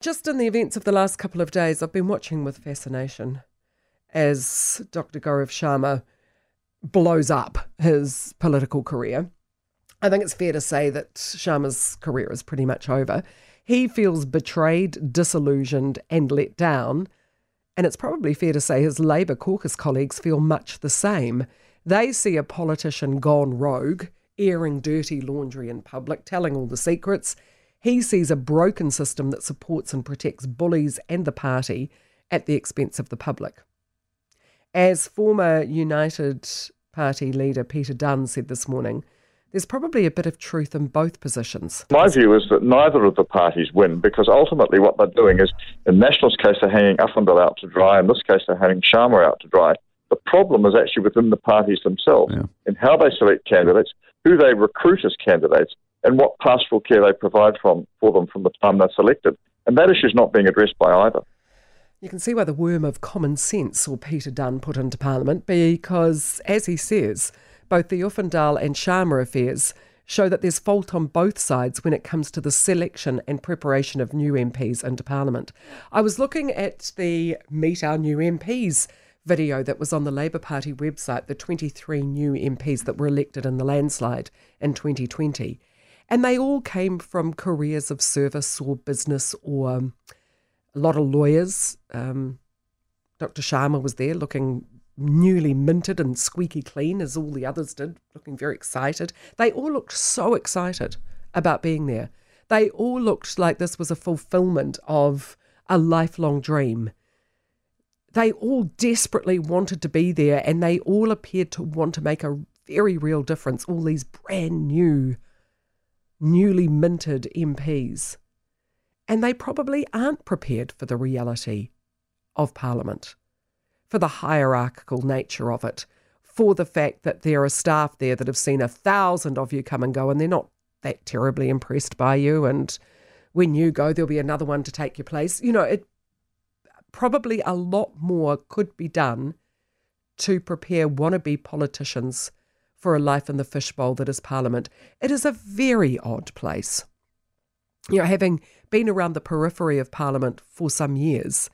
Just in the events of the last couple of days, I've been watching with fascination as Dr. Gaurav Sharma blows up his political career. I think it's fair to say that Sharma's career is pretty much over. He feels betrayed, disillusioned, and let down. And it's probably fair to say his Labour caucus colleagues feel much the same. They see a politician gone rogue, airing dirty laundry in public, telling all the secrets. He sees a broken system that supports and protects bullies and the party at the expense of the public. As former United Party leader Peter Dunne said this morning, there's probably a bit of truth in both positions. My view is that neither of the parties win because ultimately what they're doing is, in National's case, they're hanging Uffindell out to dry. In this case, they're hanging Sharma out to dry. The problem is actually within the parties themselves yeah. in how they select candidates, who they recruit as candidates, and what pastoral care they provide from, for them from the time they're selected. And that issue is not being addressed by either. You can see why the worm of common sense saw Peter Dunne put into Parliament because, as he says, both the Uffindell and Sharma affairs show that there's fault on both sides when it comes to the selection and preparation of new MPs into Parliament. I was looking at the Meet Our New MPs video that was on the Labour Party website, the 23 new MPs that were elected in the landslide in 2020. And they all came from careers of service or business or um, a lot of lawyers. Um, Dr. Sharma was there looking newly minted and squeaky clean as all the others did, looking very excited. They all looked so excited about being there. They all looked like this was a fulfillment of a lifelong dream. They all desperately wanted to be there and they all appeared to want to make a very real difference. All these brand new, newly minted MPs. And they probably aren't prepared for the reality of Parliament for the hierarchical nature of it, for the fact that there are staff there that have seen a thousand of you come and go and they're not that terribly impressed by you. And when you go, there'll be another one to take your place. You know, it probably a lot more could be done to prepare wannabe politicians for a life in the fishbowl that is Parliament. It is a very odd place. You know, having been around the periphery of Parliament for some years,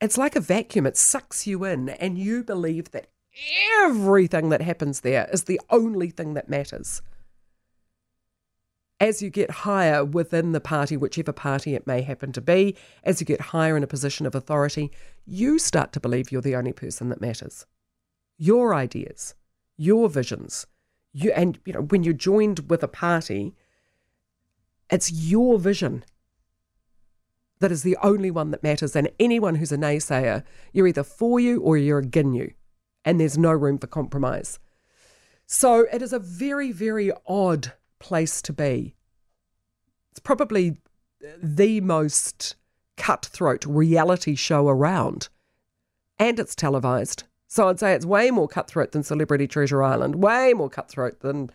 it's like a vacuum, it sucks you in, and you believe that everything that happens there is the only thing that matters. As you get higher within the party, whichever party it may happen to be, as you get higher in a position of authority, you start to believe you're the only person that matters. Your ideas, your visions, you and you know when you're joined with a party, it's your vision that is the only one that matters. And anyone who's a naysayer, you're either for you or you're against you. And there's no room for compromise. So it is a very, very odd place to be. It's probably the most cutthroat reality show around. And it's televised. So I'd say it's way more cutthroat than Celebrity Treasure Island, way more cutthroat than,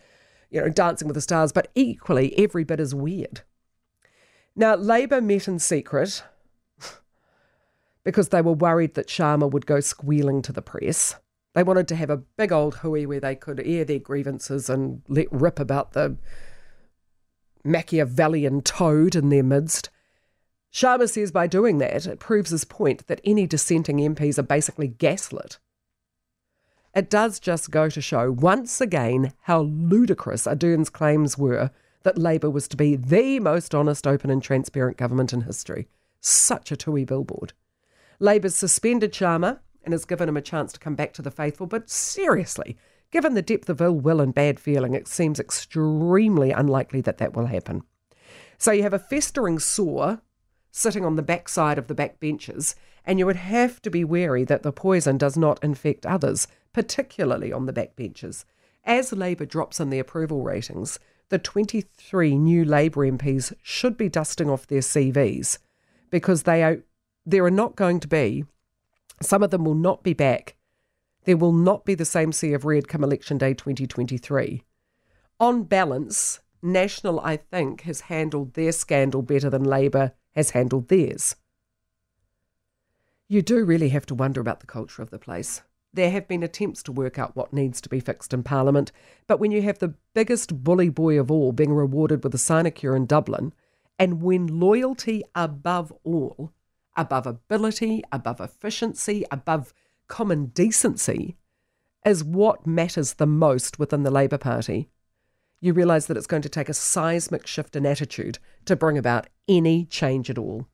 you know, Dancing with the Stars, but equally every bit as weird. Now, Labour met in secret because they were worried that Sharma would go squealing to the press. They wanted to have a big old hui where they could air their grievances and let rip about the Machiavellian toad in their midst. Sharma says by doing that, it proves his point that any dissenting MPs are basically gaslit. It does just go to show once again how ludicrous Ardern's claims were that Labour was to be the most honest, open, and transparent government in history. Such a tui billboard. Labour's suspended Sharma and has given him a chance to come back to the faithful, but seriously, given the depth of ill will and bad feeling, it seems extremely unlikely that that will happen. So you have a festering sore sitting on the backside of the back benches, and you would have to be wary that the poison does not infect others, particularly on the back benches. As Labour drops in the approval ratings, the 23 new Labour MPs should be dusting off their CVs because they are, there are not going to be, some of them will not be back. There will not be the same sea of red come election day 2023. On balance, National, I think, has handled their scandal better than Labour has handled theirs. You do really have to wonder about the culture of the place. There have been attempts to work out what needs to be fixed in Parliament, but when you have the biggest bully boy of all being rewarded with a sinecure in Dublin, And when loyalty above all, above ability, above efficiency, above common decency, is what matters the most within the Labour Party, you realise that it's going to take a seismic shift in attitude to bring about any change at all.